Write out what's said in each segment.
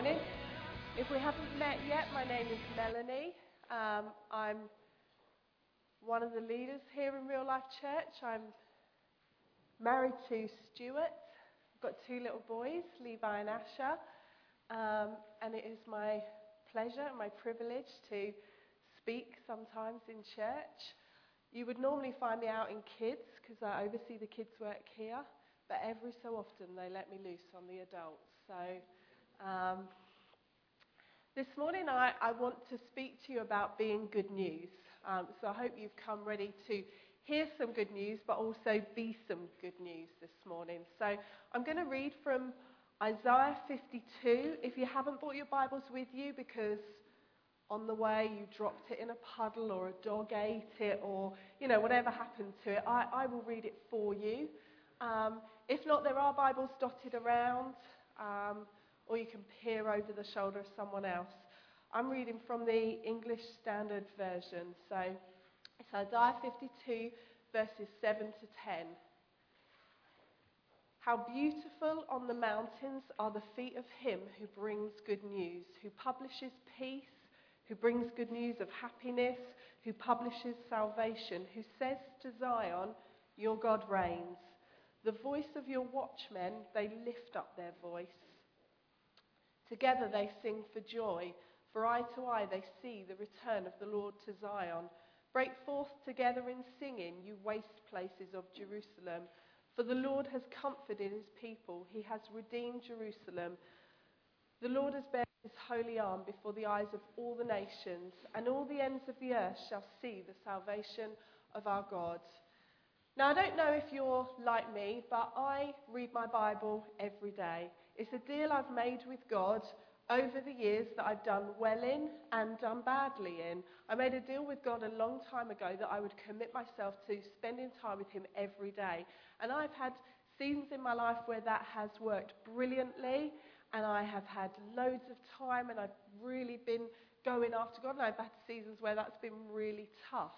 morning. If we haven't met yet, my name is Melanie. Um, I'm one of the leaders here in Real Life Church. I'm married to Stuart. I've got two little boys, Levi and Asher. Um, and it is my pleasure and my privilege to speak sometimes in church. You would normally find me out in kids because I oversee the kids' work here, but every so often they let me loose on the adults. So um, this morning I, I, want to speak to you about being good news. Um, so I hope you've come ready to hear some good news, but also be some good news this morning. So I'm going to read from Isaiah 52. If you haven't brought your Bibles with you because on the way you dropped it in a puddle or a dog ate it or, you know, whatever happened to it, I, I will read it for you. Um, if not, there are Bibles dotted around, um, or you can peer over the shoulder of someone else. I'm reading from the English Standard Version, so it's Isaiah 52, verses 7 to 10. How beautiful on the mountains are the feet of him who brings good news, who publishes peace who brings good news of happiness, who publishes salvation, who says to Zion, Your God reigns. The voice of your watchmen, they lift up their voice. Together they sing for joy, for eye to eye they see the return of the Lord to Zion. Break forth together in singing, you waste places of Jerusalem. For the Lord has comforted his people, he has redeemed Jerusalem. The Lord has bared his holy arm before the eyes of all the nations, and all the ends of the earth shall see the salvation of our God. Now, I don't know if you're like me, but I read my Bible every day. It's a deal I've made with God over the years that I've done well in and done badly in. I made a deal with God a long time ago that I would commit myself to spending time with Him every day. And I've had seasons in my life where that has worked brilliantly, and I have had loads of time and I've really been going after God. And I've had seasons where that's been really tough.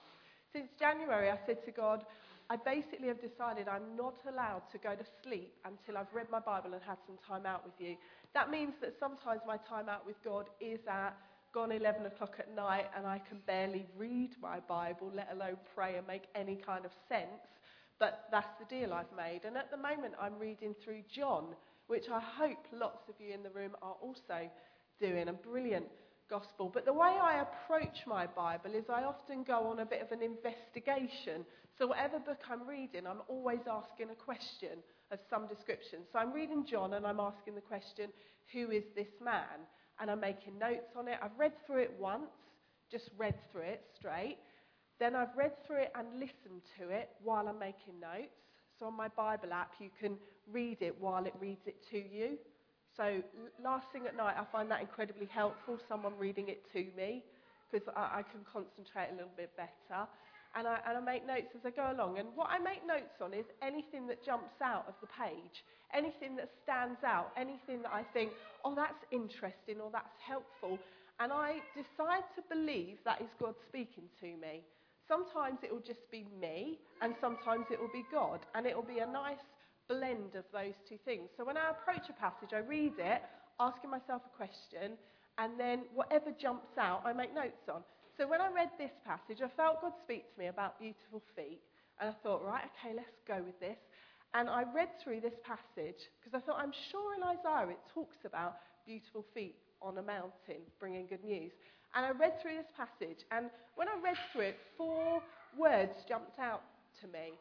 Since January, I said to God, I basically have decided I'm not allowed to go to sleep until I've read my Bible and had some time out with you. That means that sometimes my time out with God is at gone 11 o'clock at night and I can barely read my Bible, let alone pray and make any kind of sense. But that's the deal I've made. And at the moment, I'm reading through John which I hope lots of you in the room are also doing. A brilliant gospel. But the way I approach my Bible is I often go on a bit of an investigation. So, whatever book I'm reading, I'm always asking a question of some description. So, I'm reading John and I'm asking the question, Who is this man? And I'm making notes on it. I've read through it once, just read through it straight. Then I've read through it and listened to it while I'm making notes. So on my Bible app, you can read it while it reads it to you. So last thing at night, I find that incredibly helpful, someone reading it to me, because I, I, can concentrate a little bit better. And I, and I make notes as I go along. And what I make notes on is anything that jumps out of the page, anything that stands out, anything that I think, oh, that's interesting or that's helpful. And I decide to believe that is God speaking to me. Sometimes it will just be me, and sometimes it will be God. And it will be a nice blend of those two things. So when I approach a passage, I read it, asking myself a question, and then whatever jumps out, I make notes on. So when I read this passage, I felt God speak to me about beautiful feet. And I thought, right, okay, let's go with this. And I read through this passage because I thought, I'm sure in Isaiah it talks about beautiful feet on a mountain bringing good news. And I read through this passage, and when I read through it, four words jumped out to me.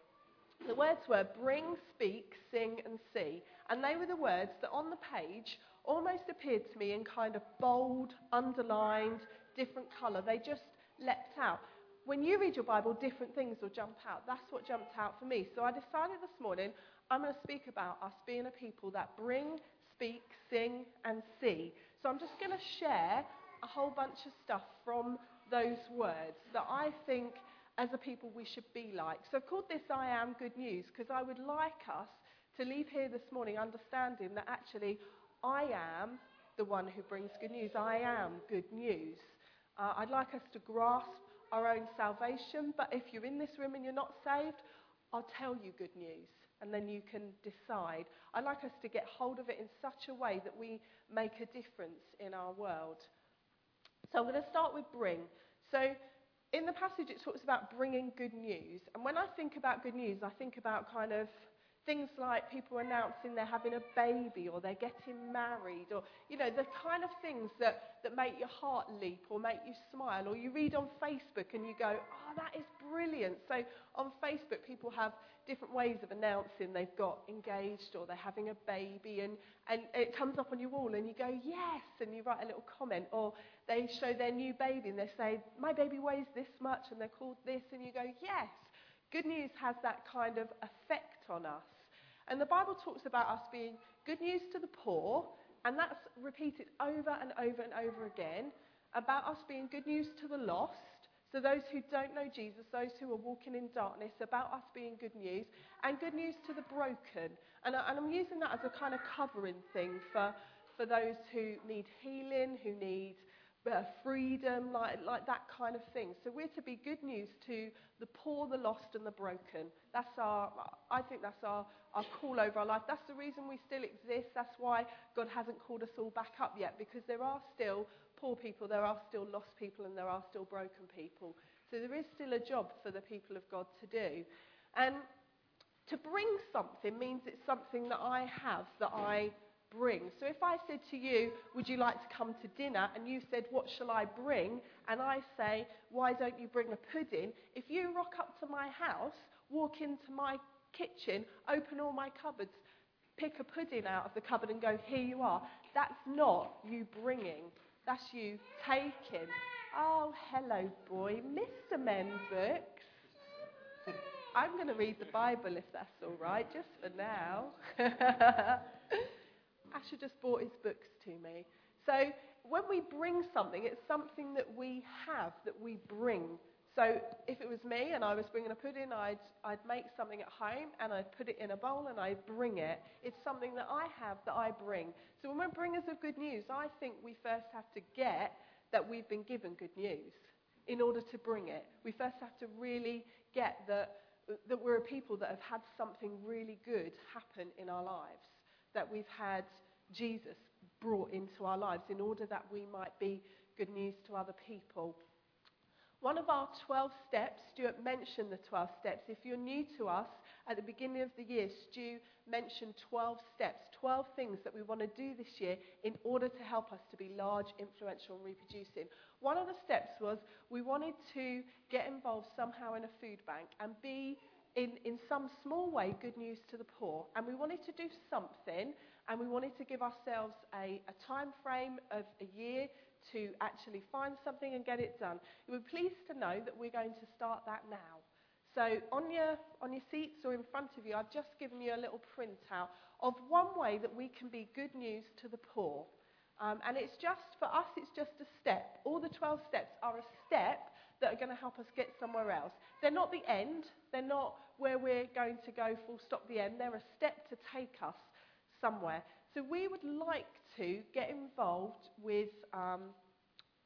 The words were bring, speak, sing, and see. And they were the words that on the page almost appeared to me in kind of bold, underlined, different colour. They just leapt out. When you read your Bible, different things will jump out. That's what jumped out for me. So I decided this morning I'm going to speak about us being a people that bring, speak, sing, and see. So I'm just going to share a whole bunch of stuff from those words that I think as a people we should be like. So I've called this I Am Good News because I would like us to leave here this morning understanding that actually I am the one who brings good news. I am good news. Uh, I'd like us to grasp our own salvation, but if you're in this room and you're not saved, I'll tell you good news. and then you can decide. I'd like us to get hold of it in such a way that we make a difference in our world. So I'm going to start with bring. So in the passage, it talks about bringing good news. And when I think about good news, I think about kind of things like people announcing they're having a baby or they're getting married or, you know, the kind of things that, that make your heart leap or make you smile. Or you read on Facebook and you go, oh, that is brilliant. So on Facebook, people have different ways of announcing they've got engaged or they're having a baby, and, and it comes up on your wall, and you go, yes, and you write a little comment. Or they show their new baby and they say, my baby weighs this much, and they're called this, and you go, yes. Good news has that kind of effect on us. And the Bible talks about us being good news to the poor, and that's repeated over and over and over again about us being good news to the lost so, those who don't know Jesus, those who are walking in darkness, about us being good news, and good news to the broken. And, I, I'm using that as a kind of covering thing for, for those who need healing, who need uh, freedom, like, like that kind of thing. So, we're to be good news to the poor, the lost, and the broken. That's our, I think that's our, our call over our life. That's the reason we still exist. That's why God hasn't called us all back up yet, because there are still poor people, there are still lost people and there are still broken people. So there is still a job for the people of God to do. And to bring something means it's something that I have, that I bring. So if I said to you, Would you like to come to dinner? and you said, What shall I bring? and I say, Why don't you bring a pudding? If you rock up to my house, walk into my kitchen, open all my cupboards, pick a pudding out of the cupboard and go, Here you are, that's not you bringing. That's you taking. Oh, hello, boy. Mr. Men Books. I'm going to read the Bible if that's all right, just for now. Asher just brought his books to me. So when we bring something, it's something that we have, that we bring. So if it was me and I was bringing a pudding, I'd, I'd make something at home and I'd put it in a bowl and I'd bring it. It's something that I have that I bring. So when we're bringers of good news, I think we first have to get that we've been given good news in order to bring it. We first have to really get that, that we're a people that have had something really good happen in our lives, that we've had Jesus brought into our lives in order that we might be good news to other people. One of our 12 steps, Stuart mentioned the 12 steps. If you're new to us, at the beginning of the year, Stu mentioned 12 steps, 12 things that we want to do this year in order to help us to be large, influential, and reproducing. One of the steps was we wanted to get involved somehow in a food bank and be, in, in some small way, good news to the poor. And we wanted to do something, and we wanted to give ourselves a, a time frame of a year to actually find something and get it done. You are pleased to know that we're going to start that now. So on your, on your seats or in front of you, I've just given you a little printout of one way that we can be good news to the poor. Um, and it's just, for us, it's just a step. All the 12 steps are a step that are going to help us get somewhere else. They're not the end. They're not where we're going to go full stop the end. They're a step to take us somewhere. So we would like to get involved with um,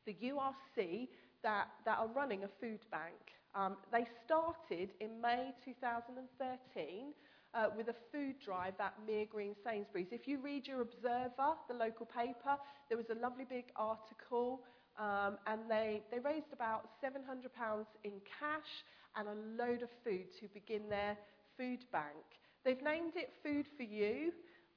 the URC that, that are running a food bank. Um, they started in May 2013 uh, with a food drive at Mere Green Sainsbury's. If you read your Observer, the local paper, there was a lovely big article, um, and they, they raised about £700 in cash and a load of food to begin their food bank. They've named it Food for You.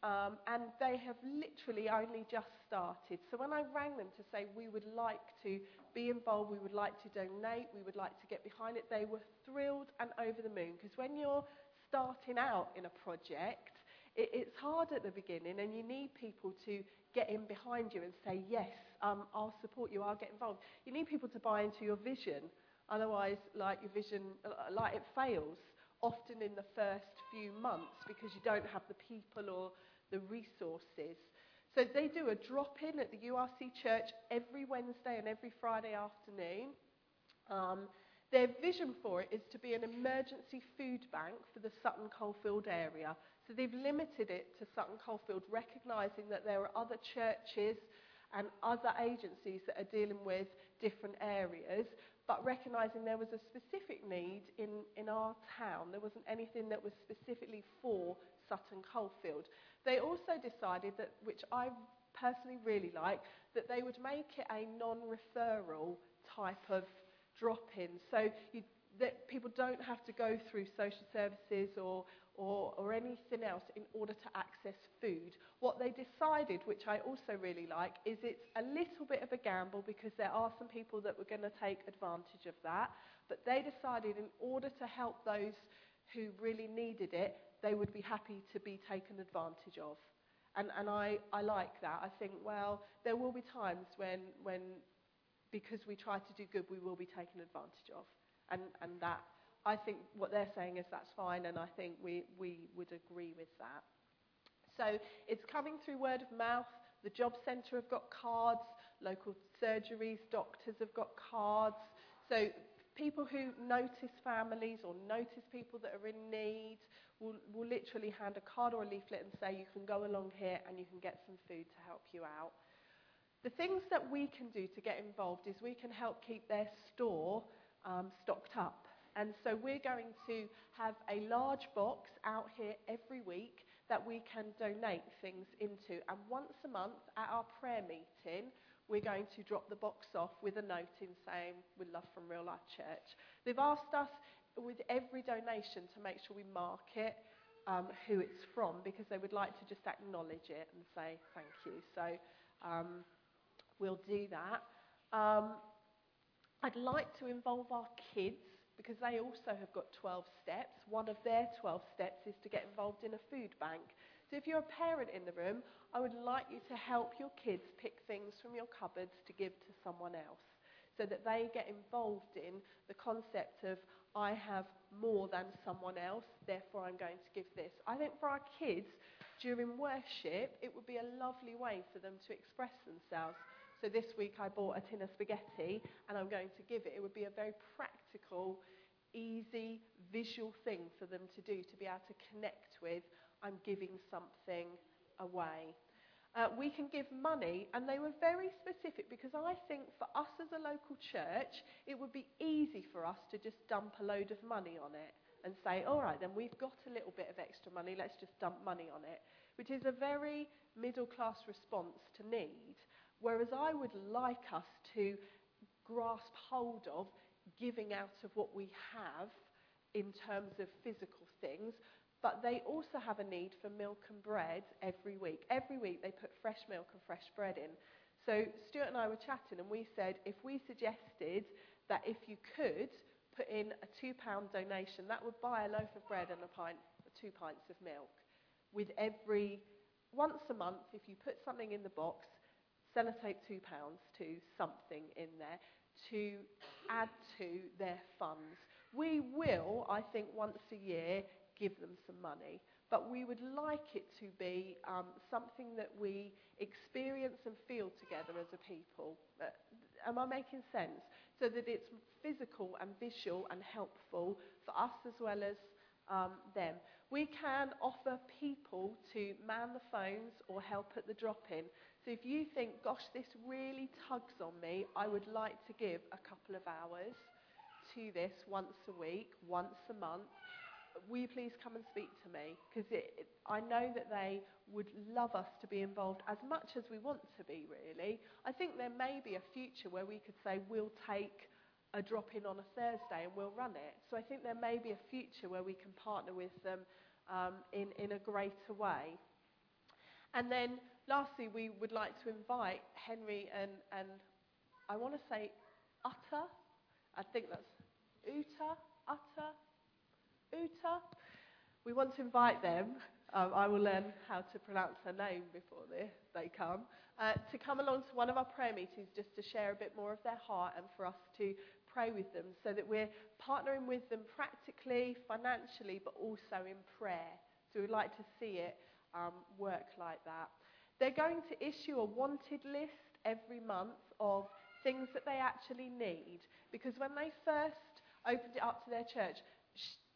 Um, and they have literally only just started. So when I rang them to say we would like to be involved, we would like to donate, we would like to get behind it, they were thrilled and over the moon. Because when you're starting out in a project, it, it's hard at the beginning, and you need people to get in behind you and say, Yes, um, I'll support you, I'll get involved. You need people to buy into your vision. Otherwise, like your vision, uh, like it fails often in the first few months because you don't have the people or the resources. So they do a drop in at the URC church every Wednesday and every Friday afternoon. Um, their vision for it is to be an emergency food bank for the Sutton Coldfield area. So they've limited it to Sutton Coldfield, recognising that there are other churches and other agencies that are dealing with different areas. but recognizing there was a specific need in, in our town. There wasn't anything that was specifically for Sutton Coldfield. They also decided that, which I personally really like, that they would make it a non referral type of drop in. So you, that people don't have to go through social services or, or, or anything else in order to access food. What they decided, which I also really like, is it's a little bit of a gamble because there are some people that were going to take advantage of that. But they decided in order to help those who really needed it, they would be happy to be taken advantage of. And, and I, I like that. I think, well, there will be times when, when, because we try to do good, we will be taken advantage of. And, and that, I think what they're saying is that's fine, and I think we, we would agree with that. So it's coming through word of mouth. The job centre have got cards, local surgeries, doctors have got cards. So people who notice families or notice people that are in need will, will literally hand a card or a leaflet and say, You can go along here and you can get some food to help you out. The things that we can do to get involved is we can help keep their store um, stocked up. And so we're going to have a large box out here every week that we can donate things into. And once a month at our prayer meeting, we're going to drop the box off with a note in saying, with love from Real Life Church. They've asked us with every donation to make sure we mark it, um, who it's from, because they would like to just acknowledge it and say thank you. So um, we'll do that. Um, I'd like to involve our kids because they also have got 12 steps. One of their 12 steps is to get involved in a food bank. So if you're a parent in the room, I would like you to help your kids pick things from your cupboards to give to someone else so that they get involved in the concept of I have more than someone else, therefore I'm going to give this. I think for our kids, during worship, it would be a lovely way for them to express themselves. So this week I bought a tin of spaghetti and I'm going to give it. It would be a very practical, easy, visual thing for them to do to be able to connect with. I'm giving something away. Uh, we can give money, and they were very specific because I think for us as a local church, it would be easy for us to just dump a load of money on it and say, all right, then we've got a little bit of extra money, let's just dump money on it, which is a very middle class response to need. Whereas I would like us to grasp hold of giving out of what we have in terms of physical things, but they also have a need for milk and bread every week. Every week they put fresh milk and fresh bread in. So Stuart and I were chatting and we said if we suggested that if you could put in a £2 donation, that would buy a loaf of bread and a pint, two pints of milk. With every, once a month, if you put something in the box, sellotape £2 to something in there to add to their funds. We will, I think, once a year give them some money. But we would like it to be um, something that we experience and feel together as a people. Uh, am I making sense? So that it's physical and visual and helpful for us as well as um, them. We can offer people to man the phones or help at the drop in. So if you think, gosh, this really tugs on me, I would like to give a couple of hours to this once a week, once a month will you please come and speak to me? Because I know that they would love us to be involved as much as we want to be, really. I think there may be a future where we could say we'll take a drop in on a Thursday and we'll run it. So I think there may be a future where we can partner with them um, in, in a greater way. And then lastly, we would like to invite Henry and, and I want to say Utter. I think that's Uta, Utter, Uta. We want to invite them. Um, I will learn how to pronounce her name before they, they come. Uh, to come along to one of our prayer meetings just to share a bit more of their heart and for us to pray with them so that we're partnering with them practically, financially, but also in prayer. So we'd like to see it um, work like that. They're going to issue a wanted list every month of things that they actually need because when they first opened it up to their church,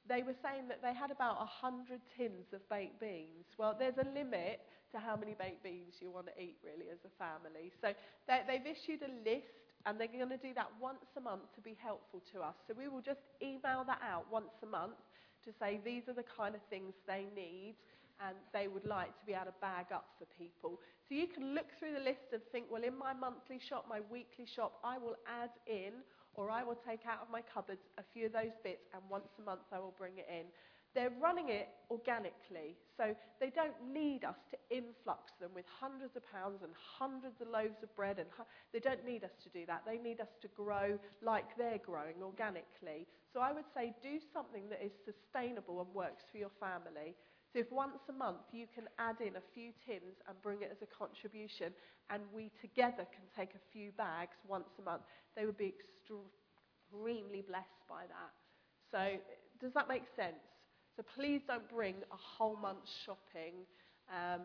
they were saying that they had about 100 tins of baked beans. Well, there's a limit to how many baked beans you want to eat, really, as a family. So they, they've issued a list, and they're going to do that once a month to be helpful to us. So we will just email that out once a month to say these are the kind of things they need and they would like to be able to bag up for people. So you can look through the list and think, well, in my monthly shop, my weekly shop, I will add in or I will take out of my cupboards a few of those bits and once a month I will bring it in. They're running it organically, so they don't need us to influx them with hundreds of pounds and hundreds of loaves of bread. And hu- they don't need us to do that. They need us to grow like they're growing organically. So I would say do something that is sustainable and works for your family. So if once a month you can add in a few tins and bring it as a contribution, and we together can take a few bags once a month, they would be extremely blessed by that. So does that make sense? So please don't bring a whole month's shopping um,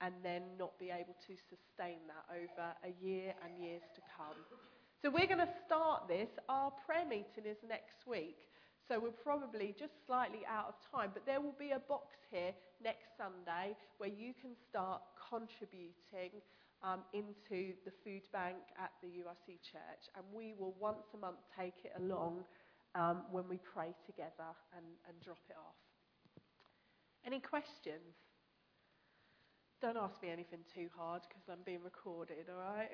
and then not be able to sustain that over a year and years to come. So we're going to start this. Our prayer meeting is next week. So we're probably just slightly out of time, but there will be a box here next Sunday where you can start contributing um, into the food bank at the URC church, and we will once a month take it along um, when we pray together and, and drop it off. Any questions? Don't ask me anything too hard because I'm being recorded, all right?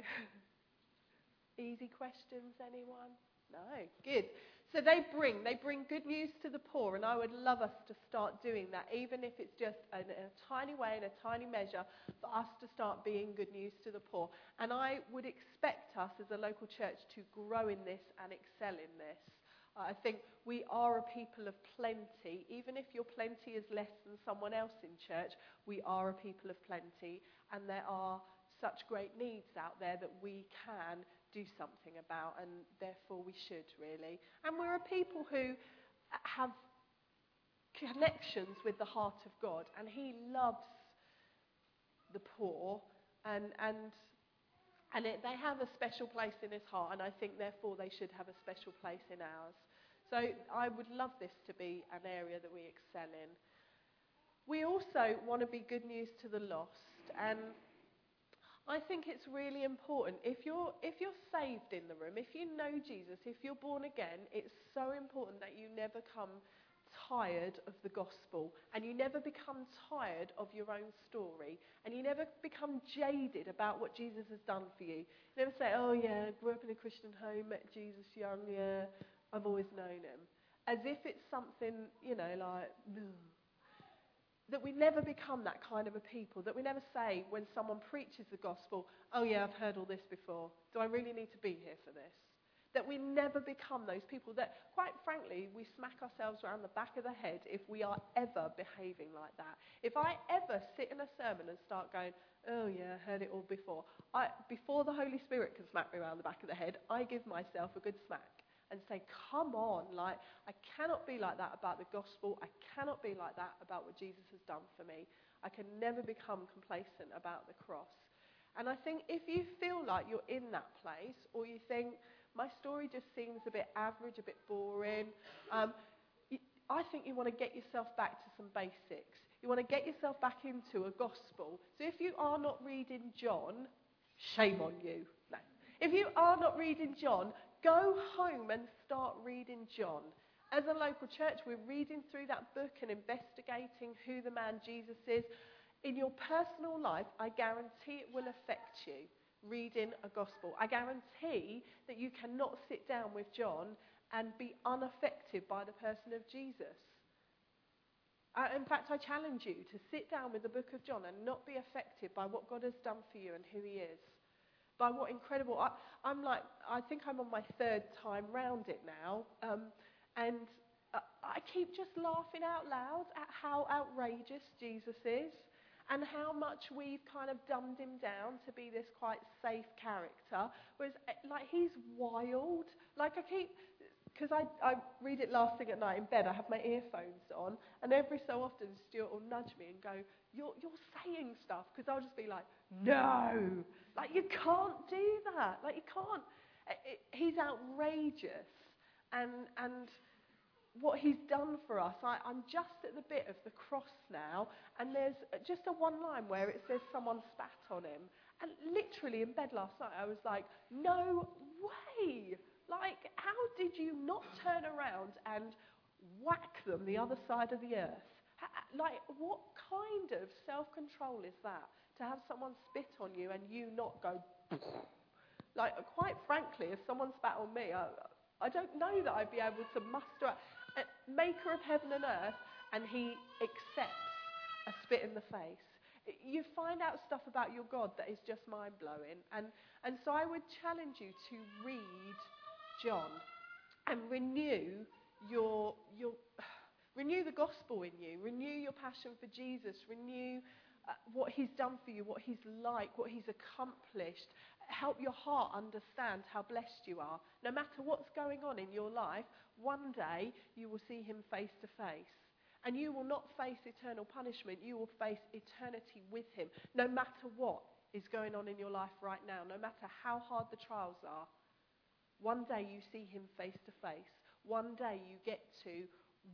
Easy questions, anyone? No, good. So they bring, they bring good news to the poor, and I would love us to start doing that, even if it's just in a tiny way, in a tiny measure, for us to start being good news to the poor. And I would expect us as a local church to grow in this and excel in this. I think we are a people of plenty. Even if your plenty is less than someone else in church, we are a people of plenty, and there are such great needs out there that we can do something about, and therefore we should, really. And we're a people who have connections with the heart of God, and He loves the poor, and, and, and it, they have a special place in His heart, and I think therefore they should have a special place in ours. So I would love this to be an area that we excel in. We also want to be good news to the lost, and I think it's really important. If you're, if you're saved in the room, if you know Jesus, if you're born again, it's so important that you never come tired of the gospel and you never become tired of your own story and you never become jaded about what Jesus has done for you. You never say, oh yeah, I grew up in a Christian home, met Jesus young, yeah, I've always known him. As if it's something, you know, like, Ugh that we never become that kind of a people, that we never say when someone preaches the gospel, oh yeah, I've heard all this before. Do I really need to be here for this? That we never become those people that, quite frankly, we smack ourselves around the back of the head if we are ever behaving like that. If I ever sit in a sermon and start going, oh yeah, I heard it all before, I, before the Holy Spirit can smack me around the back of the head, I give myself a good smack and say, Come on, like, I cannot be like that about the gospel. I cannot be like that about what Jesus has done for me. I can never become complacent about the cross. And I think if you feel like you're in that place, or you think, my story just seems a bit average, a bit boring, um, I think you want to get yourself back to some basics. You want to get yourself back into a gospel. So if you are not reading John, shame on you. No. If you are not reading John, Go home and start reading John. As a local church, we're reading through that book and investigating who the man Jesus is. In your personal life, I guarantee it will affect you reading a gospel. I guarantee that you cannot sit down with John and be unaffected by the person of Jesus. In fact, I challenge you to sit down with the book of John and not be affected by what God has done for you and who he is by what incredible. I, am like, I think I'm on my third time round it now. Um, and uh, I keep just laughing out loud at how outrageous Jesus is and how much we've kind of dumbed him down to be this quite safe character. Whereas, eh, like, he's wild. Like, I keep, because I, I read it last thing at night in bed, I have my earphones on, and every so often Stuart will nudge me and go, You're, you're saying stuff, because I'll just be like, No, like, you can't do that. Like, you can't. It, it, he's outrageous. And, and what he's done for us. I, I'm just at the bit of the cross now, and there's just a one line where it says someone spat on him. And literally in bed last night, I was like, no way! Like, how did you not turn around and whack them the other side of the earth? Like, what kind of self control is that? To have someone spit on you and you not go, like, quite frankly, if someone spat on me, I, I don't know that I'd be able to muster up uh, maker of heaven and earth, and he accepts a spit in the face. You find out stuff about your God that is just mind blowing. And, and so I would challenge you to read John and renew your, your renew the gospel in you, renew your passion for Jesus, renew uh, what he's done for you, what he's like, what he's accomplished. Help your heart understand how blessed you are. No matter what's going on in your life, one day you will see him face to face. And you will not face eternal punishment. You will face eternity with him, no matter what is going on in your life right now, no matter how hard the trials are. One day you see him face to face. One day you get to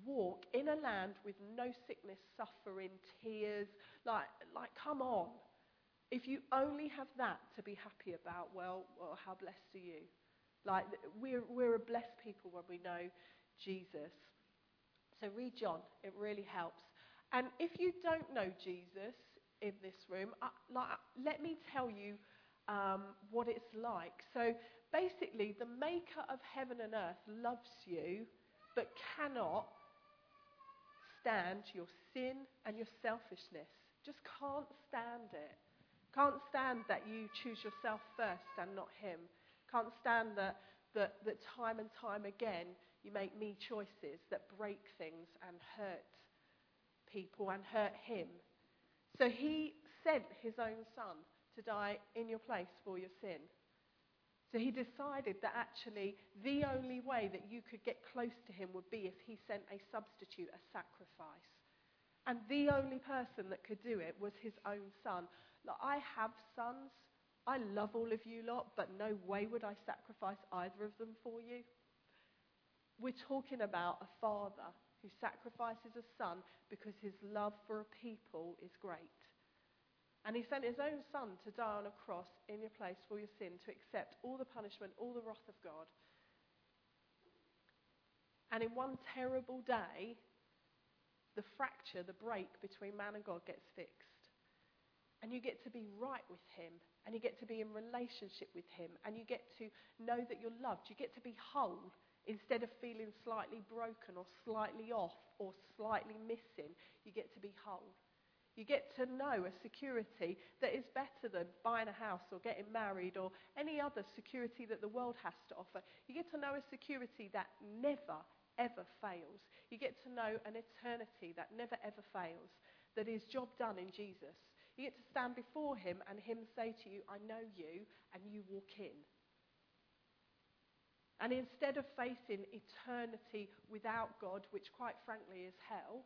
walk in a land with no sickness, suffering, tears. Like, like come on. If you only have that to be happy about, well, well how blessed are you? Like, we're, we're a blessed people when we know Jesus. So read John, it really helps. And if you don't know Jesus in this room, uh, like, let me tell you um, what it's like. So basically, the maker of heaven and earth loves you, but cannot stand your sin and your selfishness. Just can't stand it. Can't stand that you choose yourself first and not him. Can't stand that, that, that time and time again you make me choices that break things and hurt people and hurt him. So he sent his own son to die in your place for your sin. So he decided that actually the only way that you could get close to him would be if he sent a substitute, a sacrifice. And the only person that could do it was his own son. Look, I have sons. I love all of you lot, but no way would I sacrifice either of them for you. We're talking about a father who sacrifices a son because his love for a people is great. And he sent his own son to die on a cross in your place for your sin, to accept all the punishment, all the wrath of God. And in one terrible day, the fracture, the break between man and God gets fixed. And you get to be right with him and you get to be in relationship with Him, and you get to know that you're loved. You get to be whole instead of feeling slightly broken or slightly off or slightly missing. You get to be whole. You get to know a security that is better than buying a house or getting married or any other security that the world has to offer. You get to know a security that never, ever fails. You get to know an eternity that never, ever fails, that is job done in Jesus. You get to stand before him and him say to you, I know you, and you walk in. And instead of facing eternity without God, which quite frankly is hell,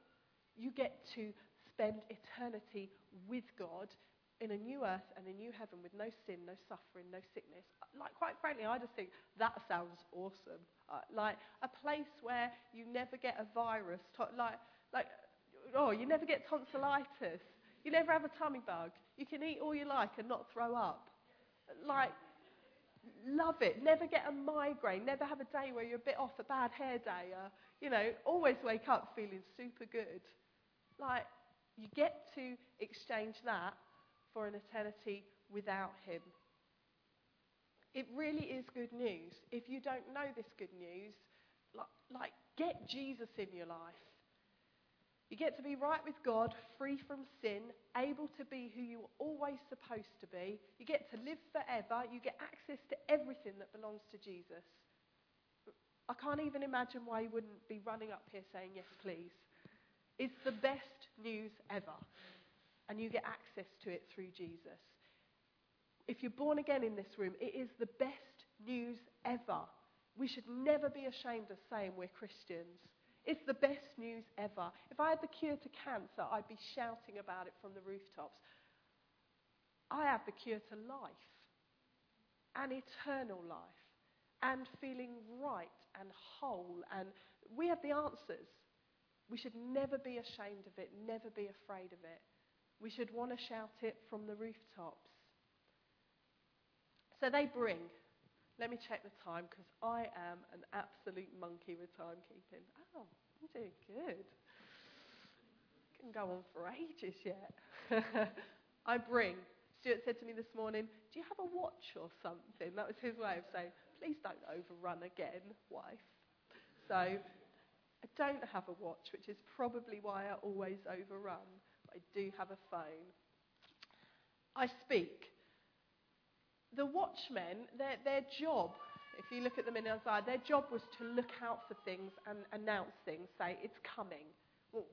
you get to spend eternity with God in a new earth and a new heaven with no sin, no suffering, no sickness. Like, quite frankly, I just think that sounds awesome. Uh, like, a place where you never get a virus. Like, like, oh, you never get tonsillitis. You never have a tummy bug. You can eat all you like and not throw up. Like, love it. Never get a migraine. Never have a day where you're a bit off, a bad hair day. Uh, you know, always wake up feeling super good. Like, you get to exchange that for an eternity without Him. It really is good news. If you don't know this good news, like, like get Jesus in your life. You get to be right with God, free from sin, able to be who you were always supposed to be. You get to live forever. You get access to everything that belongs to Jesus. I can't even imagine why you wouldn't be running up here saying, Yes, please. It's the best news ever. And you get access to it through Jesus. If you're born again in this room, it is the best news ever. We should never be ashamed of saying we're Christians. It's the best news ever. If I had the cure to cancer, I'd be shouting about it from the rooftops. I have the cure to life, an eternal life. and feeling right and whole. And we have the answers. We should never be ashamed of it, never be afraid of it. We should want to shout it from the rooftops. So they bring. Let me check the time because I am an absolute monkey with timekeeping. Oh, I'm doing good. Can go on for ages yet. I bring. Stuart said to me this morning, Do you have a watch or something? That was his way of saying, Please don't overrun again, wife. So I don't have a watch, which is probably why I always overrun. But I do have a phone. I speak the watchmen, their, their job, if you look at them in outside, their job was to look out for things and announce things, say, it's coming,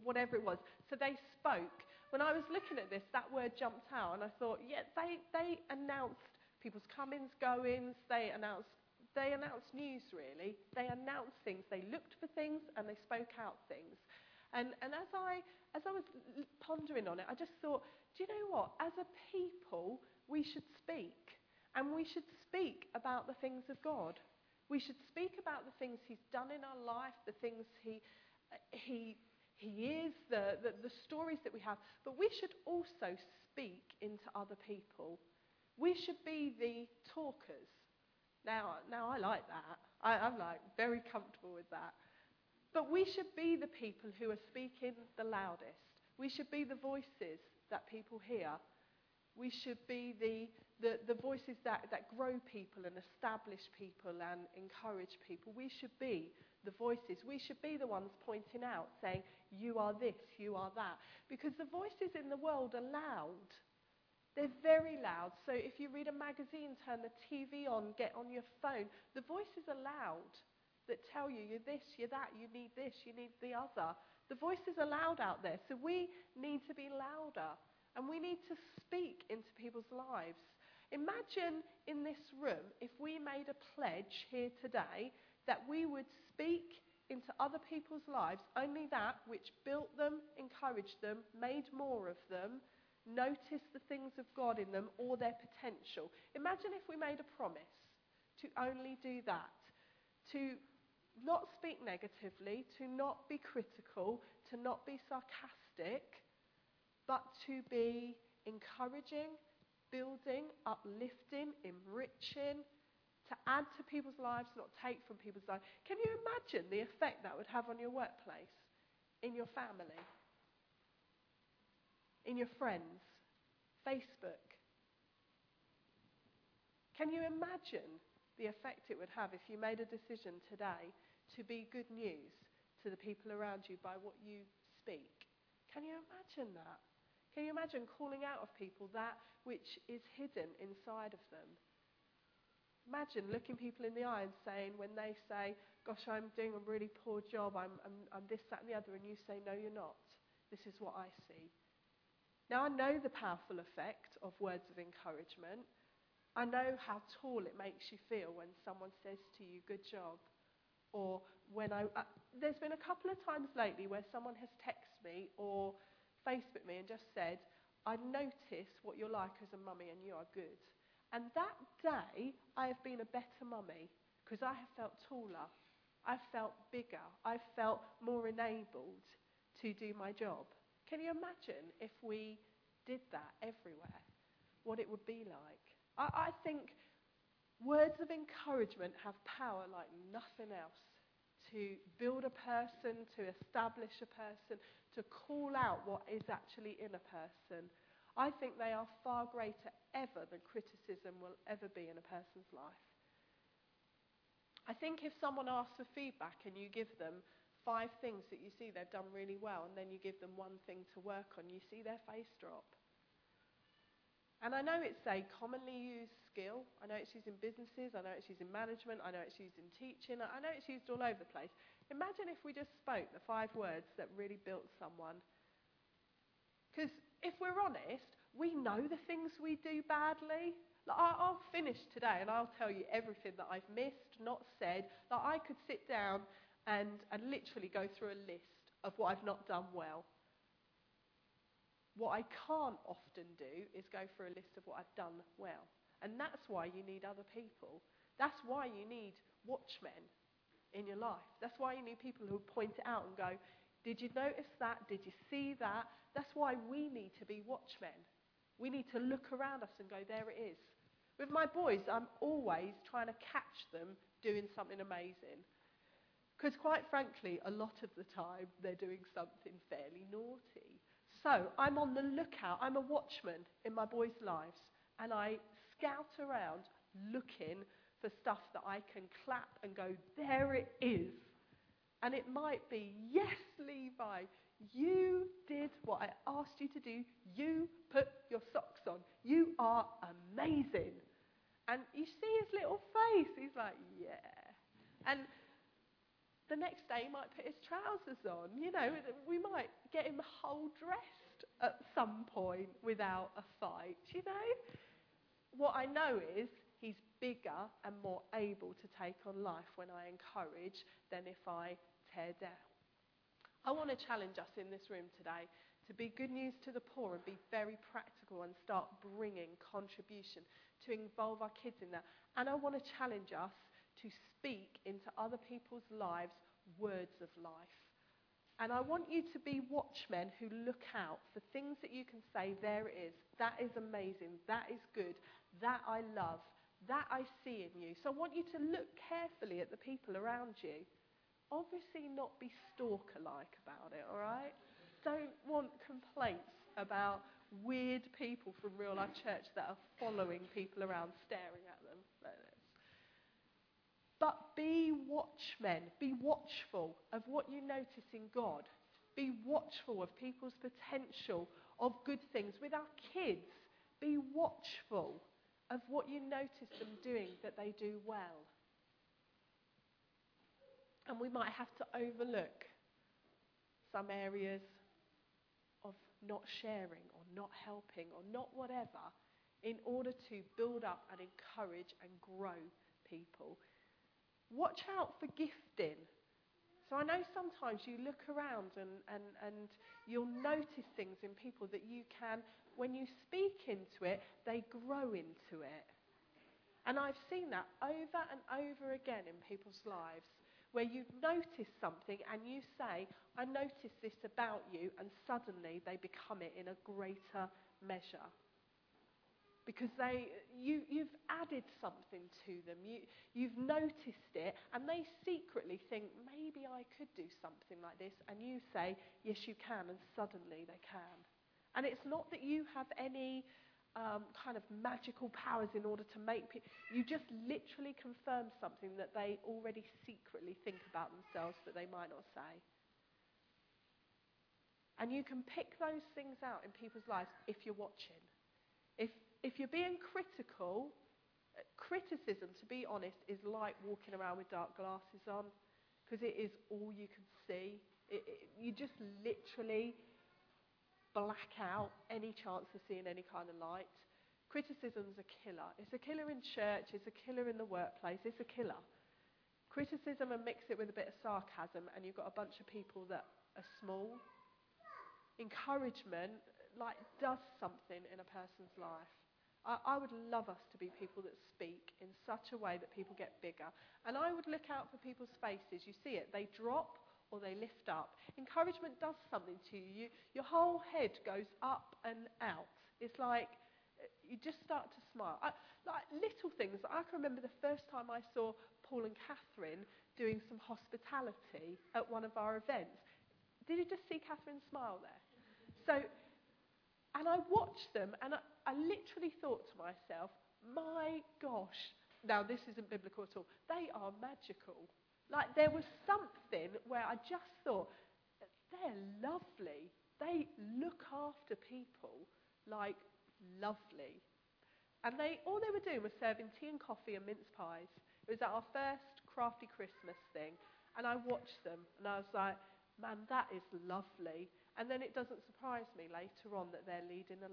whatever it was. So they spoke. When I was looking at this, that word jumped out, and I thought, yeah, they, they announced people's comings, goings, they announced, they announced news, really. They announced things. They looked for things, and they spoke out things. And, and as, I, as I was pondering on it, I just thought, do you know what? As a people, we should speak. And we should speak about the things of God. We should speak about the things He's done in our life, the things He, he, he is, the, the, the stories that we have. But we should also speak into other people. We should be the talkers. Now, now I like that. I, I'm like very comfortable with that. But we should be the people who are speaking the loudest. We should be the voices that people hear. We should be the, the, the voices that, that grow people and establish people and encourage people. We should be the voices. We should be the ones pointing out, saying, You are this, you are that. Because the voices in the world are loud. They're very loud. So if you read a magazine, turn the TV on, get on your phone, the voices are loud that tell you you're this, you're that, you need this, you need the other. The voices are loud out there. So we need to be louder. And we need to speak into people's lives. Imagine in this room if we made a pledge here today that we would speak into other people's lives only that which built them, encouraged them, made more of them, noticed the things of God in them or their potential. Imagine if we made a promise to only do that, to not speak negatively, to not be critical, to not be sarcastic but to be encouraging, building, uplifting, enriching, to add to people's lives, not take from people's lives. Can you imagine the effect that would have on your workplace, in your family, in your friends, Facebook? Can you imagine the effect it would have if you made a decision today to be good news to the people around you by what you speak? Can you imagine that? Can you imagine calling out of people that which is hidden inside of them? Imagine looking people in the eye and saying, when they say, Gosh, I'm doing a really poor job, I'm, I'm, I'm this, that, and the other, and you say, No, you're not. This is what I see. Now, I know the powerful effect of words of encouragement. I know how tall it makes you feel when someone says to you, Good job. Or when I. Uh, there's been a couple of times lately where someone has texted me or Facebook me and just said, I notice what you're like as a mummy and you are good. And that day, I have been a better mummy because I have felt taller. I've felt bigger. I've felt more enabled to do my job. Can you imagine if we did that everywhere? What it would be like? I, I think words of encouragement have power like nothing else to build a person, to establish a person, to call out what is actually in a person, I think they are far greater ever than criticism will ever be in a person's life. I think if someone asks for feedback and you give them five things that you see they've done really well, and then you give them one thing to work on, you see their face drop. And I know it's a commonly used skill. I know it's used in businesses. I know it's used in management. I know it's used in teaching. I know it's used all over the place. Imagine if we just spoke the five words that really built someone. Because if we're honest, we know the things we do badly. Like, I'll finish today and I'll tell you everything that I've missed, not said. Like, I could sit down and, and literally go through a list of what I've not done well. What I can't often do is go through a list of what I've done well. And that's why you need other people. That's why you need watchmen in your life. That's why you need people who point it out and go, Did you notice that? Did you see that? That's why we need to be watchmen. We need to look around us and go, There it is. With my boys, I'm always trying to catch them doing something amazing. Because, quite frankly, a lot of the time they're doing something fairly naughty. So, I'm on the lookout. I'm a watchman in my boys' lives. And I scout around looking for stuff that I can clap and go, there it is. And it might be, yes, Levi, you did what I asked you to do. You put your socks on. You are amazing. And you see his little face. He's like, yeah. And the next day he might put his trousers on. You know, we might get him whole dressed at some point without a fight, you know? What I know is he's bigger and more able to take on life when I encourage than if I tear down. I want to challenge us in this room today to be good news to the poor and be very practical and start bringing contribution to involve our kids in that. And I want to challenge us to speak into other people's lives words of life. And I want you to be watchmen who look out for things that you can say, there it is. That is amazing. That is good. That I love. That I see in you. So I want you to look carefully at the people around you. Obviously, not be stalker like about it, all right? Don't want complaints about weird people from real life church that are following people around, staring at. But be watchmen, be watchful of what you notice in God. Be watchful of people's potential of good things. With our kids, be watchful of what you notice them doing that they do well. And we might have to overlook some areas of not sharing or not helping or not whatever in order to build up and encourage and grow people. Watch out for gifting. So I know sometimes you look around and, and, and you'll notice things in people that you can when you speak into it, they grow into it. And I've seen that over and over again in people's lives where you've noticed something and you say, I noticed this about you, and suddenly they become it in a greater measure. Because they, you, you've added something to them, you, you've noticed it, and they secretly think, maybe I could do something like this. And you say, yes, you can, and suddenly they can. And it's not that you have any um, kind of magical powers in order to make people. You just literally confirm something that they already secretly think about themselves but they might not say. And you can pick those things out in people's lives if you're watching. If, if you're being critical, uh, criticism, to be honest, is like walking around with dark glasses on because it is all you can see. It, it, you just literally black out any chance of seeing any kind of light. Criticism's a killer. It's a killer in church, it's a killer in the workplace, it's a killer. Criticism and mix it with a bit of sarcasm, and you've got a bunch of people that are small. Encouragement, like, does something in a person's life. I, I would love us to be people that speak in such a way that people get bigger. And I would look out for people's faces. You see it, they drop or they lift up. Encouragement does something to you. you. Your whole head goes up and out. It's like eh, you just start to smile. I, like little things. I can remember the first time I saw Paul and Catherine doing some hospitality at one of our events. Did you just see Catherine smile there? So, and I watched them and I, I literally thought to myself, my gosh, now this isn't biblical at all, they are magical. Like there was something where I just thought, they're lovely. They look after people like lovely. And they, all they were doing was serving tea and coffee and mince pies. It was at our first crafty Christmas thing. And I watched them and I was like, man, that is lovely. And then it doesn't surprise me later on that they're leading a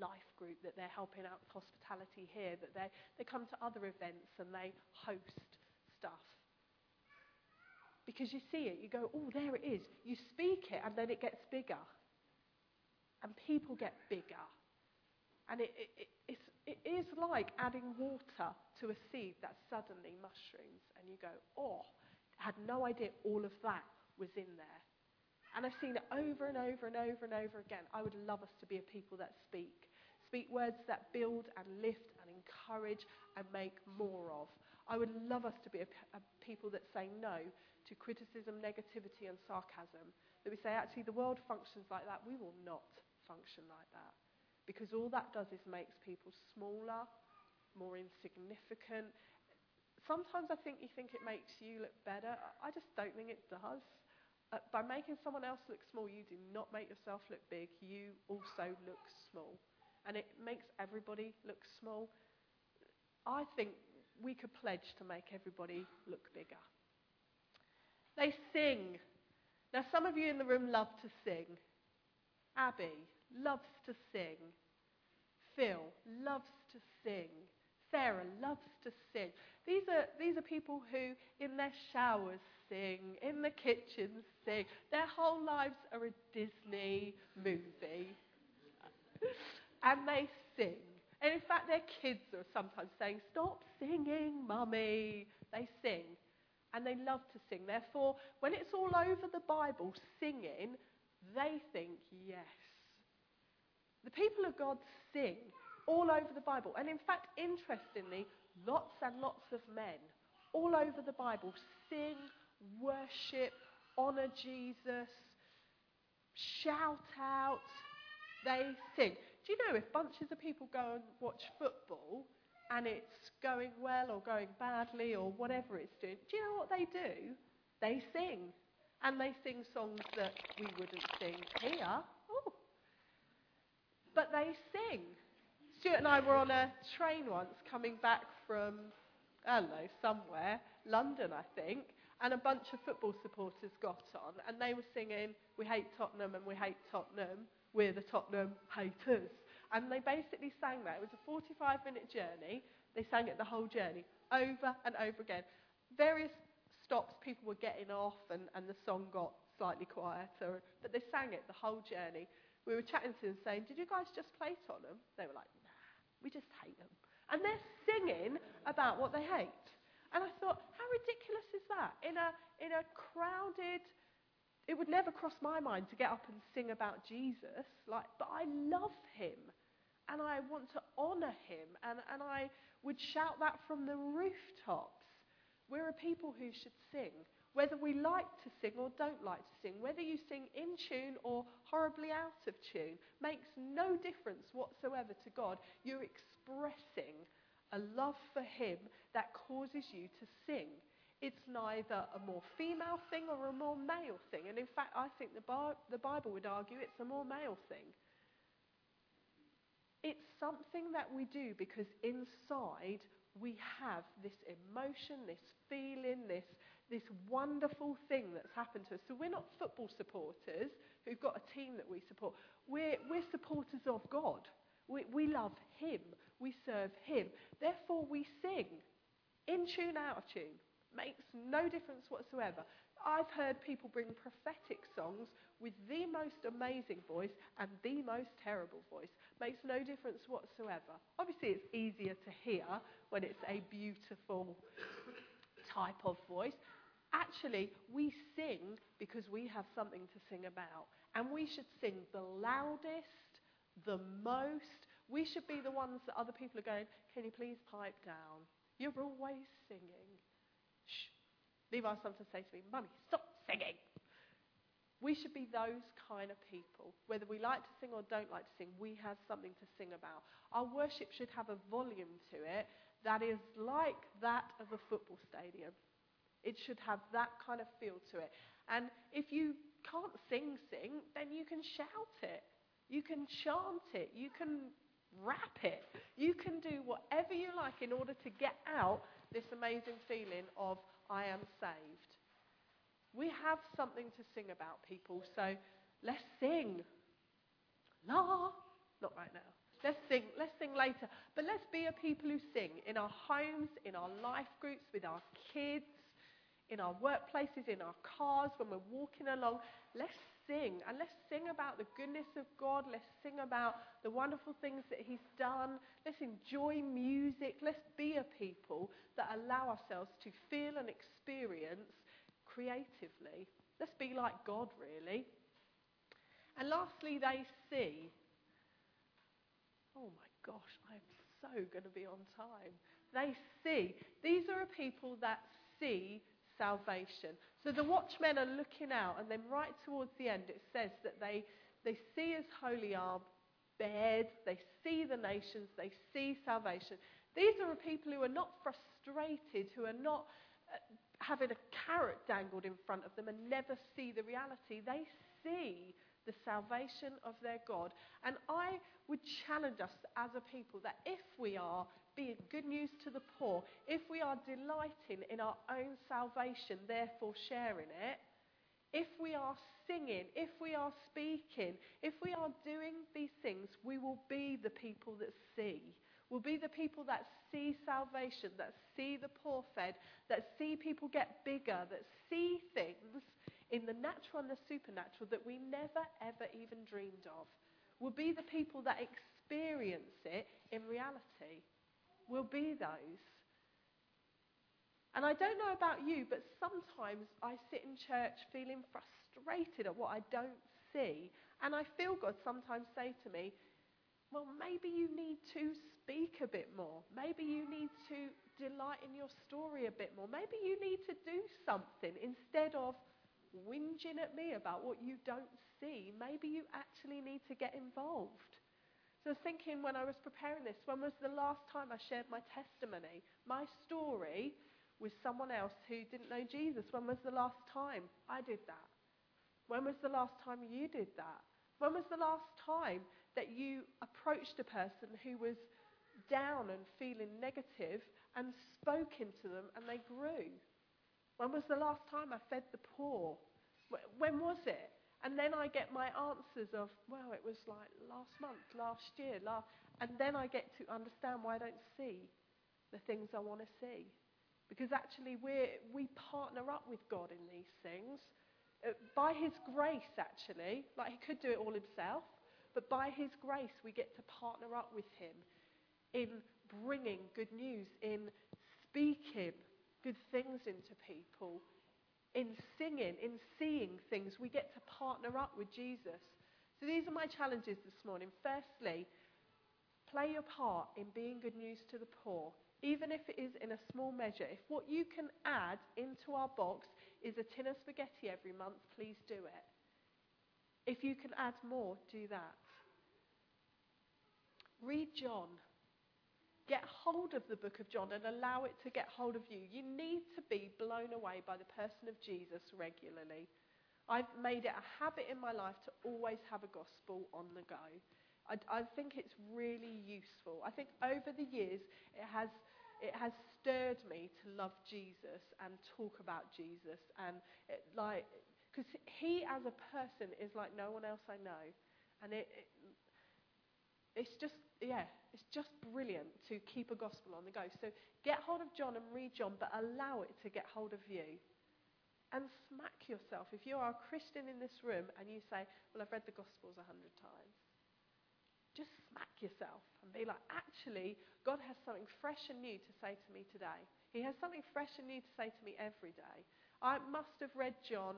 life group, that they're helping out with hospitality here, that they, they come to other events and they host stuff. Because you see it, you go, oh, there it is. You speak it, and then it gets bigger. And people get bigger. And it, it, it, it is like adding water to a seed that suddenly mushrooms, and you go, oh, I had no idea all of that was in there. And I've seen it over and over and over and over again. I would love us to be a people that speak. Speak words that build and lift and encourage and make more of. I would love us to be a, a people that say no to criticism, negativity, and sarcasm. That we say, actually, the world functions like that. We will not function like that. Because all that does is makes people smaller, more insignificant. Sometimes I think you think it makes you look better. I just don't think it does. Uh, by making someone else look small, you do not make yourself look big. You also look small. And it makes everybody look small. I think we could pledge to make everybody look bigger. They sing. Now, some of you in the room love to sing. Abby loves to sing. Phil loves to sing. Sarah loves to sing. These are, these are people who, in their showers, sing, in the kitchen, sing. Their whole lives are a Disney movie. and they sing. And in fact, their kids are sometimes saying, Stop singing, mummy. They sing. And they love to sing. Therefore, when it's all over the Bible singing, they think, Yes. The people of God sing all over the Bible. And in fact, interestingly, lots and lots of men all over the Bible sing, worship, honor Jesus, shout out, they sing. Do you know if bunches of people go and watch football and it's going well or going badly or whatever it's doing, do you know what they do? They sing. And they sing songs that we wouldn't sing here. Ooh. But they sing. Stuart and I were on a train once coming back from, I don't know, somewhere, London, I think, and a bunch of football supporters got on and they were singing, We hate Tottenham and we hate Tottenham, we're the Tottenham haters. And they basically sang that. It was a 45 minute journey. They sang it the whole journey, over and over again. Various stops, people were getting off, and, and the song got slightly quieter, but they sang it the whole journey. We were chatting to them saying, Did you guys just play Tottenham? They were like, Nah, we just hate them. And they're singing about what they hate. And I thought, how ridiculous is that? In a, in a crowded, it would never cross my mind to get up and sing about Jesus. Like, but I love him. And I want to honour him. And, and I would shout that from the rooftops. We're a people who should sing whether we like to sing or don't like to sing, whether you sing in tune or horribly out of tune, makes no difference whatsoever to God. You're expressing a love for Him that causes you to sing. It's neither a more female thing or a more male thing. And in fact, I think the, Bi- the Bible would argue it's a more male thing. It's something that we do because inside we have this emotion, this feeling, this this wonderful thing that's happened to us. So we're not football supporters who've got a team that we support. We're, we're supporters of God. We, we love Him. We serve Him. Therefore, we sing in tune, out of tune. Makes no difference whatsoever. I've heard people bring prophetic songs with the most amazing voice and the most terrible voice. Makes no difference whatsoever. Obviously, it's easier to hear when it's a beautiful type of voice. Actually, we sing because we have something to sing about. And we should sing the loudest, the most. We should be the ones that other people are going, Can you please pipe down? You're always singing. Shh. Levi sometimes says to me, Mummy, stop singing. We should be those kind of people. Whether we like to sing or don't like to sing, we have something to sing about. Our worship should have a volume to it that is like that of a football stadium. It should have that kind of feel to it. And if you can't sing, sing, then you can shout it. You can chant it. You can rap it. You can do whatever you like in order to get out this amazing feeling of, I am saved. We have something to sing about, people, so let's sing. La, not right now. Let's sing, let's sing later. But let's be a people who sing in our homes, in our life groups, with our kids, in our workplaces, in our cars, when we're walking along. Let's sing. And let's sing about the goodness of God. Let's sing about the wonderful things that He's done. Let's enjoy music. Let's be a people that allow ourselves to feel and experience creatively. Let's be like God, really. And lastly, they see. Oh my gosh, I'm so going to be on time. They see. These are a people that see salvation. So the watchmen are looking out, and then right towards the end, it says that they, they see as holy are bared, they see the nations, they see salvation. These are people who are not frustrated, who are not uh, having a carrot dangled in front of them and never see the reality. They see the salvation of their God. And I would challenge us as a people that if we are being good news to the poor, if we are delighting in our own salvation, therefore sharing it, if we are singing, if we are speaking, if we are doing these things, we will be the people that see. We'll be the people that see salvation, that see the poor fed, that see people get bigger, that see things in the natural and the supernatural that we never ever even dreamed of. We'll be the people that experience it in reality. We'll be those. And I don't know about you, but sometimes I sit in church feeling frustrated at what I don't see. And I feel God sometimes say to me, well, maybe you need to speak a bit more. Maybe you need to delight in your story a bit more. Maybe you need to do something instead of whinging at me about what you don't see. Maybe you actually need to get involved. So I was thinking when I was preparing this, when was the last time I shared my testimony, my story with someone else who didn't know Jesus? When was the last time I did that? When was the last time you did that? When was the last time that you approached a person who was down and feeling negative and spoke into them and they grew? When was the last time I fed the poor? When was it? And then I get my answers of, well, it was like last month, last year, last, and then I get to understand why I don't see the things I want to see. Because actually we we partner up with God in these things. Uh, by His grace, actually, like He could do it all Himself, but by His grace we get to partner up with Him in bringing good news, in speaking good things into people, in singing, in seeing things, we get to partner up with Jesus. So these are my challenges this morning. Firstly, play your part in being good news to the poor, even if it is in a small measure. If what you can add into our box is a tin of spaghetti every month, please do it. If you can add more, do that. Read John. Get hold of the book of John and allow it to get hold of you. You need to be blown away by the person of Jesus regularly. I've made it a habit in my life to always have a gospel on the go. I, I think it's really useful. I think over the years it has, it has stirred me to love Jesus and talk about Jesus. And it, like, because he as a person is like no one else I know. And it, it it's just, yeah, it's just brilliant to keep a gospel on the go. So get hold of John and read John, but allow it to get hold of you. And smack yourself. If you are a Christian in this room and you say, Well, I've read the Gospels a hundred times, just smack yourself and be like, Actually, God has something fresh and new to say to me today. He has something fresh and new to say to me every day. I must have read John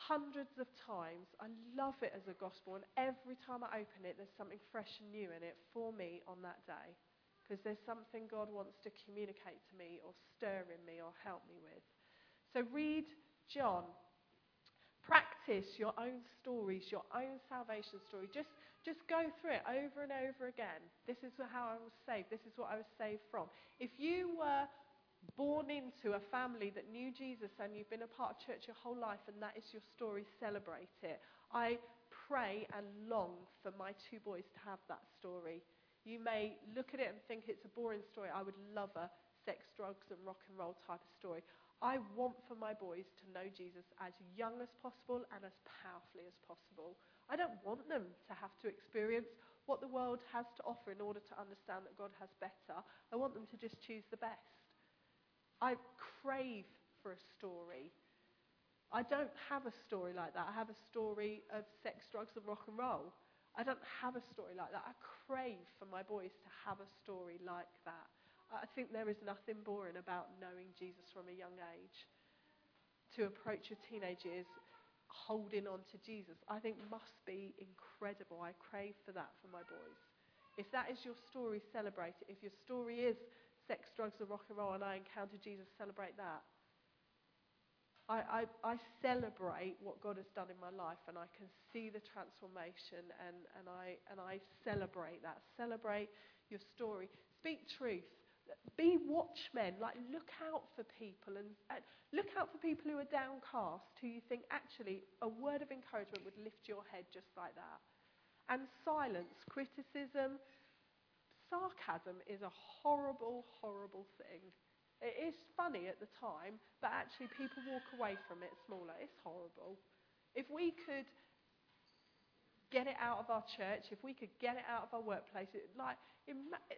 hundreds of times. I love it as a gospel, and every time I open it, there's something fresh and new in it for me on that day. Because there's something God wants to communicate to me, or stir in me, or help me with. So read John. Practice your own stories, your own salvation story. Just, just go through it over and over again. This is how I was saved. This is what I was saved from. If you were born into a family that knew Jesus and you've been a part of church your whole life and that is your story, celebrate it. I pray and long for my two boys to have that story. You may look at it and think it's a boring story. I would love a sex, drugs, and rock and roll type of story. I want for my boys to know Jesus as young as possible and as powerfully as possible. I don't want them to have to experience what the world has to offer in order to understand that God has better. I want them to just choose the best. I crave for a story. I don't have a story like that. I have a story of sex, drugs, and rock and roll. I don't have a story like that. I crave for my boys to have a story like that. I think there is nothing boring about knowing Jesus from a young age. To approach your teenage years holding on to Jesus, I think must be incredible. I crave for that for my boys. If that is your story, celebrate it. If your story is sex, drugs, and rock and roll, and I encounter Jesus, celebrate that. I, I, I, celebrate what God has done in my life and I can see the transformation and, and, I, and I celebrate that. Celebrate your story. Speak truth. Be watchmen. Like, look out for people and, and look out for people who are downcast, who you think actually a word of encouragement would lift your head just like that. And silence, criticism, sarcasm is a horrible, horrible thing. It is funny at the time, but actually people walk away from it smaller. It's horrible. If we could get it out of our church, if we could get it out of our workplace, it, like, it,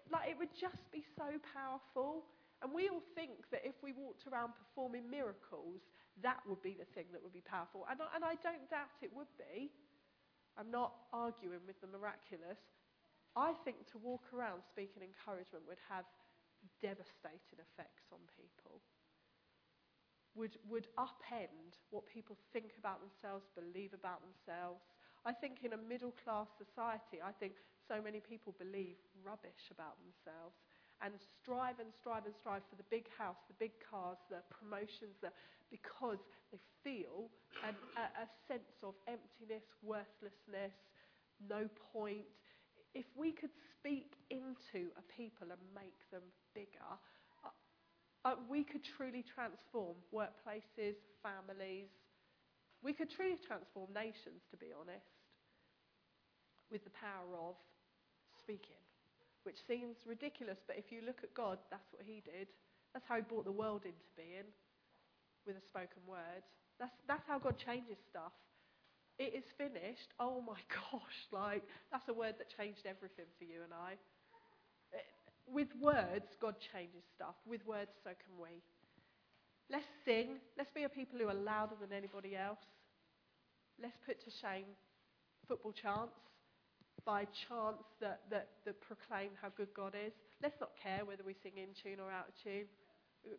like it would just be so powerful. And we all think that if we walked around performing miracles, that would be the thing that would be powerful. And and I don't doubt it would be. I'm not arguing with the miraculous. I think to walk around speaking encouragement would have devastating effects on people, would, would upend what people think about themselves, believe about themselves. I think in a middle class society, I think so many people believe rubbish about themselves and strive and strive and strive for the big house, the big cars, the promotions, the, because they feel an, a, a sense of emptiness, worthlessness, no point. If we could speak into a people and make them bigger, uh, uh, we could truly transform workplaces, families. We could truly transform nations, to be honest, with the power of speaking, which seems ridiculous, but if you look at God, that's what He did. That's how He brought the world into being with a spoken word. That's, that's how God changes stuff. It is finished. Oh my gosh, like, that's a word that changed everything for you and I eh, with words, God changes stuff. With words, so can we. Let's sing. Let's be a people who are louder than anybody else. Let's put to shame football chants by chants that, that, that proclaim how good God is. Let's not care whether we sing in tune or out of tune.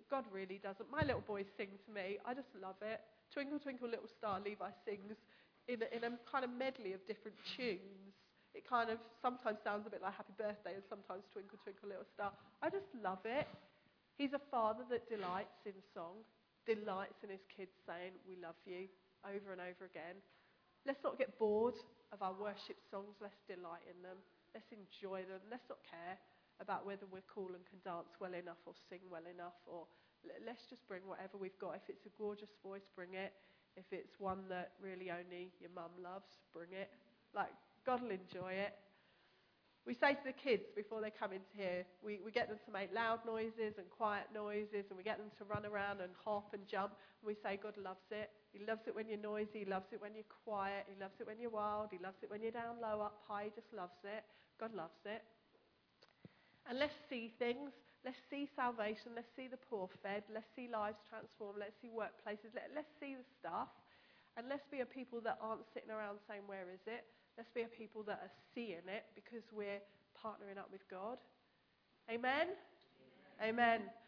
God really doesn't. My little boys sing to me. I just love it. Twinkle, twinkle, little star, Levi sings in a, in a kind of medley of different tunes it kind of sometimes sounds a bit like happy birthday and sometimes twinkle, twinkle, little star. I just love it. He's a father that delights in song, delights in his kids saying, We love you, over and over again. Let's not get bored of our worship songs. Let's delight in them. Let's enjoy them. Let's not care about whether we're cool and can dance well enough or sing well enough. Or let's just bring whatever we've got. If it's a gorgeous voice, bring it. If it's one that really only your mum loves, bring it. Like, God will enjoy it. We say to the kids before they come into here, we, we get them to make loud noises and quiet noises, and we get them to run around and hop and jump. And we say, God loves it. He loves it when you're noisy. He loves it when you're quiet. He loves it when you're wild. He loves it when you're down low, up high. He just loves it. God loves it. And let's see things. Let's see salvation. Let's see the poor fed. Let's see lives transformed. Let's see workplaces. Let, let's see the stuff. And let's be a people that aren't sitting around saying, Where is it? Let's be a people that are seeing it because we're partnering up with God. Amen? Amen. Amen.